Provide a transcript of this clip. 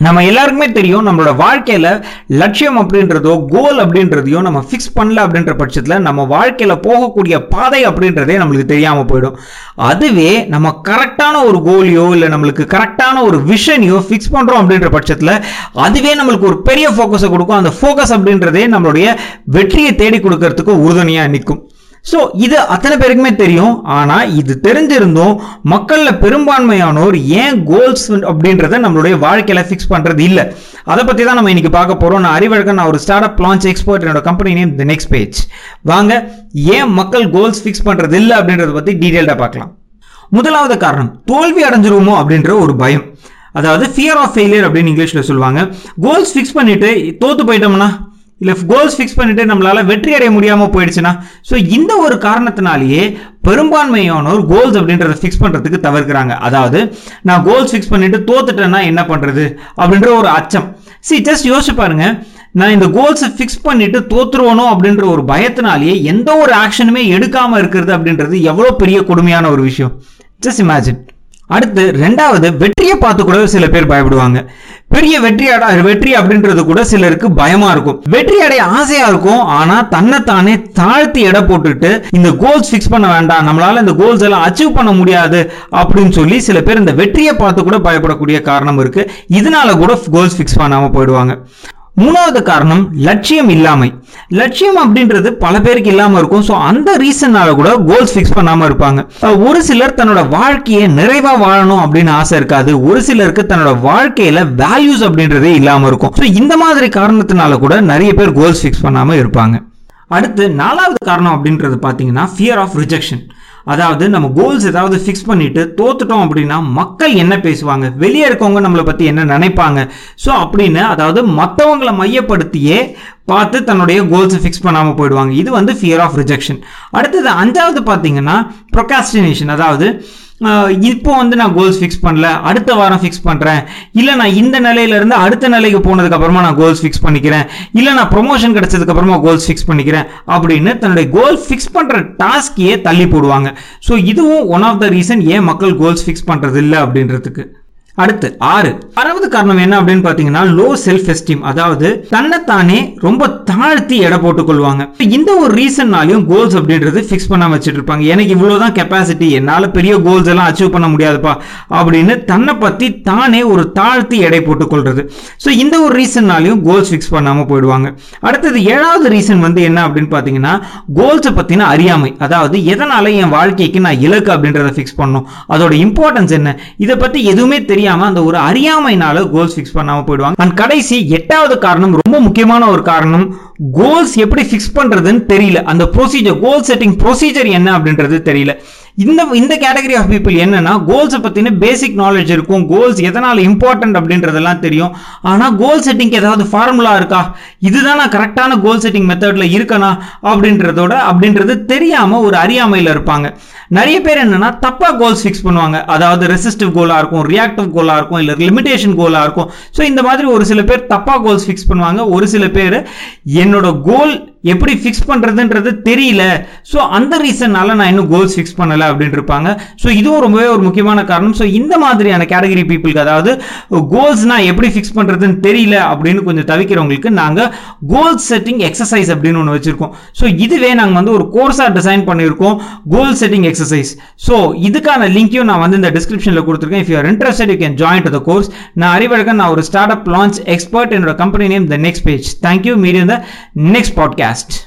நம்ம எல்லாருக்குமே தெரியும் நம்மளோட வாழ்க்கையில் லட்சியம் அப்படின்றதோ கோல் அப்படின்றதையோ நம்ம ஃபிக்ஸ் பண்ணல அப்படின்ற பட்சத்தில் நம்ம வாழ்க்கையில் போகக்கூடிய பாதை அப்படின்றதே நம்மளுக்கு தெரியாமல் போயிடும். அதுவே நம்ம கரெக்டான ஒரு கோலையோ இல்லை நம்மளுக்கு கரெக்டான ஒரு விஷனையோ ஃபிக்ஸ் பண்ணுறோம் அப்படின்ற பட்சத்தில் அதுவே நம்மளுக்கு ஒரு பெரிய ஃபோக்கஸை கொடுக்கும். அந்த ஃபோக்கஸ் அப்படின்றதே நம்மளுடைய வெற்றியை தேடி கொடுக்கறதுக்கு உறுதுணையாக நிற்கும். ஸோ இது அத்தனை பேருக்குமே தெரியும். ஆனால் இது தெரிஞ்சிருந்தும் மக்களில் பெரும்பான்மையானோர் ஏன் கோல்ஸ் அப்படின்றத நம்மளுடைய வாழ்க்கையில் ஃபிக்ஸ் பண்ணுறது இல்லை. அதை பற்றி தான் நம்ம இன்னைக்கு பார்க்க போகிறோம் நான் அறிவழகன் நான் ஒரு ஸ்டார்ட் அப் லான்ச் எக்ஸ்போர்ட் என்னோட company name the next page வாங்க ஏன் மக்கள் கோல்ஸ் ஃபிக்ஸ் பண்ணுறது இல்லை அப்படின்றத பற்றி டீட்டெயில்டாக பார்க்கலாம். முதலாவது காரணம் தோல்வி அடைஞ்சிருவோமோ அப்படின்ற ஒரு பயம். அதாவது ஃபியர் ஆஃப் ஃபெயிலியர் அப்படின்னு இங்கிலீஷில் சொல்லுவாங்க. கோல்ஸ் ஃபிக்ஸ் பண்ணிவிட்டு தோற்று போயிட்டோம்னா இல்லை கோல்ஸ் ஃபிக்ஸ் பண்ணிட்டு நம்மளால் வெற்றி அடைய முடியாமல் போயிடுச்சுன்னா ஸோ இந்த ஒரு காரணத்தினாலேயே பெரும்பான்மையானோர் கோல்ஸ் அப்படின்றத ஃபிக்ஸ் பண்ணுறதுக்கு தவிர்க்கிறாங்க. அதாவது நான் கோல்ஸ் ஃபிக்ஸ் பண்ணிட்டு தோத்துட்டேன்னா என்ன பண்ணுறது அப்படின்ற ஒரு அச்சம். சி ஜஸ்ட் யோசிச்சு பாருங்க. நான் இந்த கோல்ஸை ஃபிக்ஸ் பண்ணிட்டு தோத்துருவனோ அப்படின்ற ஒரு பயத்தினாலேயே எந்த ஒரு ஆக்ஷனுமே எடுக்காமல் இருக்கிறது அப்படின்றது எவ்வளோ பெரிய கொடுமையான ஒரு விஷயம். ஜஸ்ட் இமேஜின் அடுத்து ரெண்டாவது வெற்றியை பார்த்து கூட சில பேர் பயப்படுவாங்க. பெரிய வெற்றி வெற்றி அப்படின்றது கூட சிலருக்கு பயமா இருக்கும். வெற்றி அடைய ஆசையா இருக்கும் ஆனா தன்னைத்தானே தாழ்த்தி எடை போட்டுட்டு இந்த கோல்ஸ் ஃபிக்ஸ் பண்ண வேண்டாம் நம்மளால இந்த கோல்ஸ் எல்லாம் அச்சீவ் பண்ண முடியாது அப்படின்னு சொல்லி சில பேர் இந்த வெற்றியை பார்த்து கூட பயப்படக்கூடிய காரணம் இருக்கு. இதனால கூட கோல்ஸ் ஃபிக்ஸ் பண்ணாம போயிடுவாங்க. மூணாவது காரணம் லட்சியம் இல்லாமை. லட்சியம் அப்படின்றது பல பேருக்கு இல்லாமல் இருக்கும். ஸோ அந்த ரீசன்னால கூட கோல்ஸ் ஃபிக்ஸ் பண்ணாமல் இருப்பாங்க. ஒரு சிலர் தன்னோட வாழ்க்கையை நிறைவாக வாழணும் அப்படின்னு ஆசை இருக்காது. ஒரு சிலருக்கு தன்னோட வாழ்க்கையில் வேல்யூஸ் அப்படின்றதே இல்லாமல் இருக்கும். ஸோ இந்த மாதிரி காரணத்தினால கூட நிறைய பேர் கோல்ஸ் ஃபிக்ஸ் பண்ணாமல் இருப்பாங்க. அடுத்து நாலாவது காரணம் அப்படின்றது பார்த்தீங்கன்னா ஃபியர் ஆஃப் ரிஜெக்ஷன் அதாவது நம்ம கோல்ஸ் ஏதாவது ஃபிக்ஸ் பண்ணிட்டு தோத்துட்டோம் அப்படின்னா மக்கள் என்ன பேசுவாங்க? வெளியே இருக்கவங்க நம்மளை பற்றி என்ன நினைப்பாங்க? ஸோ அப்படின்னு அதாவது மற்றவங்களை மையப்படுத்தியே பார்த்து தன்னுடைய கோல்ஸை ஃபிக்ஸ் பண்ணாமல் போயிடுவாங்க. இது வந்து ஃபியர் ஆஃப் ரிஜெக்ஷன் அடுத்தது அஞ்சாவது பார்த்தீங்கன்னா ப்ரொகாஸ்டினேஷன் அதாவது இப்போ வந்து நான் கோல்ஸ் ஃபிக்ஸ் பண்ணல. அடுத்த வாரம் ஃபிக்ஸ் பண்ணுறேன் இல்லை நான் இந்த நிலையிலேருந்து அடுத்த நிலைக்கு போனதுக்கப்புறமா நான் கோல்ஸ் ஃபிக்ஸ் பண்ணிக்கிறேன். இல்லை நான் ப்ரொமோஷன் கிடச்சதுக்கப்புறமா கோல்ஸ் ஃபிக்ஸ் பண்ணிக்கிறேன் அப்படின்னு தன்னுடைய கோல் ஃபிக்ஸ் பண்ணுற டாஸ்கையே தள்ளி போடுவாங்க. ஸோ இதுவும் ஒன் ஆஃப் த ரீசன் ஏன் மக்கள் கோல்ஸ் ஃபிக்ஸ் பண்ணுறது இல்லை அப்படின்றதுக்கு. அடுத்து ஆறு. ஆறாவது காரணம் என்ன அப்படின்னு பார்த்தீங்கன்னா லோ செல்ஃப் எஸ்டீம் அதாவது தன்னைத்தானே ரொம்ப தாழ்த்தி எடை போட்டுக் கொள்வாங்க இந்த ஒரு ரீசன்னாலையும் கோல்ஸ் அப்படின்றது ஃபிக்ஸ் பண்ணாம வச்சுட்டு இருப்பாங்க எனக்கு இவ்வளவுதான் கெப்பாசிட்டி என்னால பெரிய கோல்ஸ் எல்லாம் அச்சீவ் பண்ண முடியாதுப்பா அப்படின்னு தன்னை பத்தி தானே ஒரு தாழ்த்தி எடை போட்டுக் கொள்றது ஸோ இந்த ஒரு ரீசன்னாலையும் கோல்ஸ் ஃபிக்ஸ் பண்ணாம போயிடுவாங்க. அடுத்தது ஏழாவது ரீசன் வந்து என்ன அப்படின்னு பார்த்தீங்கன்னா கோல்ஸை பத்தின அறியாமை. அதாவது எதனால என் வாழ்க்கைக்கு நான் இலக்கு அப்படின்றத ஃபிக்ஸ் பண்ணணும்? அதோட இம்பார்ட்டன்ஸ் என்ன? இதை பத்தி எதுவுமே தெரியாம அந்த ஒரு அறியாமைனால கோல்ஸ் ஃபிக்ஸ் பண்ணாம போயிடுவாங்க. அண்ட் கடைசி எட்டாவது காரணம் ரொம்ப முக்கியமான ஒரு காரணம் கோல்ஸ் எப்படி ஃபிக்ஸ் பண்றதுன்னு தெரியல. அந்த ப்ரொசீஜர் கோல் செட்டிங் ப்ரொசீஜர் என்ன அப்படின்றது தெரியல. இந்த இந்த கேட்டகரி ஆஃப் பீப்புள் என்னன்னா கோல்ஸை பற்றின பேசிக் நாலேஜ் இருக்கும். கோல்ஸ் எதனால் இம்பார்ட்டன்ட் அப்படின்றதெல்லாம் தெரியும். ஆனால் கோல் செட்டிங்க்கு ஏதாவது ஃபார்முலா இருக்கா? இதுதான் நான் கரெக்டான கோல் செட்டிங் மெத்தடில் இருக்கனா? அப்படின்றதோட அப்படின்றது தெரியாமல் ஒரு அறியாமையில் இருப்பாங்க. நிறைய பேர் என்னன்னா தப்பாக கோல்ஸ் ஃபிக்ஸ் பண்ணுவாங்க. அதாவது ரெசிஸ்டிவ் கோலாக இருக்கும் ரியாக்டிவ் கோலாக இருக்கும் இல்லை லிமிடேஷன் கோலாக இருக்கும். ஸோ இந்த மாதிரி ஒரு சில பேர் தப்பாக கோல்ஸ் ஃபிக்ஸ் பண்ணுவாங்க. ஒரு சில பேர் என்னோட கோல் எப்படி ஃபிக்ஸ் பண்ணுறதுன்றது தெரியல. ஸோ அந்த ரீசன்னால நான் இன்னும் கோல்ஸ் ஃபிக்ஸ் பண்ணலை அப்படின்னு இருப்பாங்க ஸோ இதுவும் ரொம்பவே ஒரு முக்கியமான காரணம். ஸோ இந்த மாதிரியான கேட்டகரி பீப்புளுக்கு அதாவது கோல்ஸ்னால் எப்படி ஃபிக்ஸ் பண்ணுறதுன்னு தெரியல அப்படின்னு கொஞ்சம் தவிக்கிறவங்களுக்கு நாங்கள் கோல் செட்டிங் எக்ஸசைஸ் அப்படின்னு ஒன்று வச்சுருக்கோம். ஸோ இதுவே நாங்கள் வந்து ஒரு கோர்ஸாக டிசைன் பண்ணியிருக்கோம் கோல் செட்டிங் எக்ஸசைஸ் ஸோ இதுக்கான லிங்க்கையும் நான் வந்து இந்த டிஸ்கிரிப்ஷனில் கொடுத்துருக்கேன். If you are interested you can join to the course நான் அறிவழகன் நான் ஒரு ஸ்டார்ட் அப் லான்ச் எக்ஸ்பர்ட் என்னோட company name the next page thank you medium the next podcast past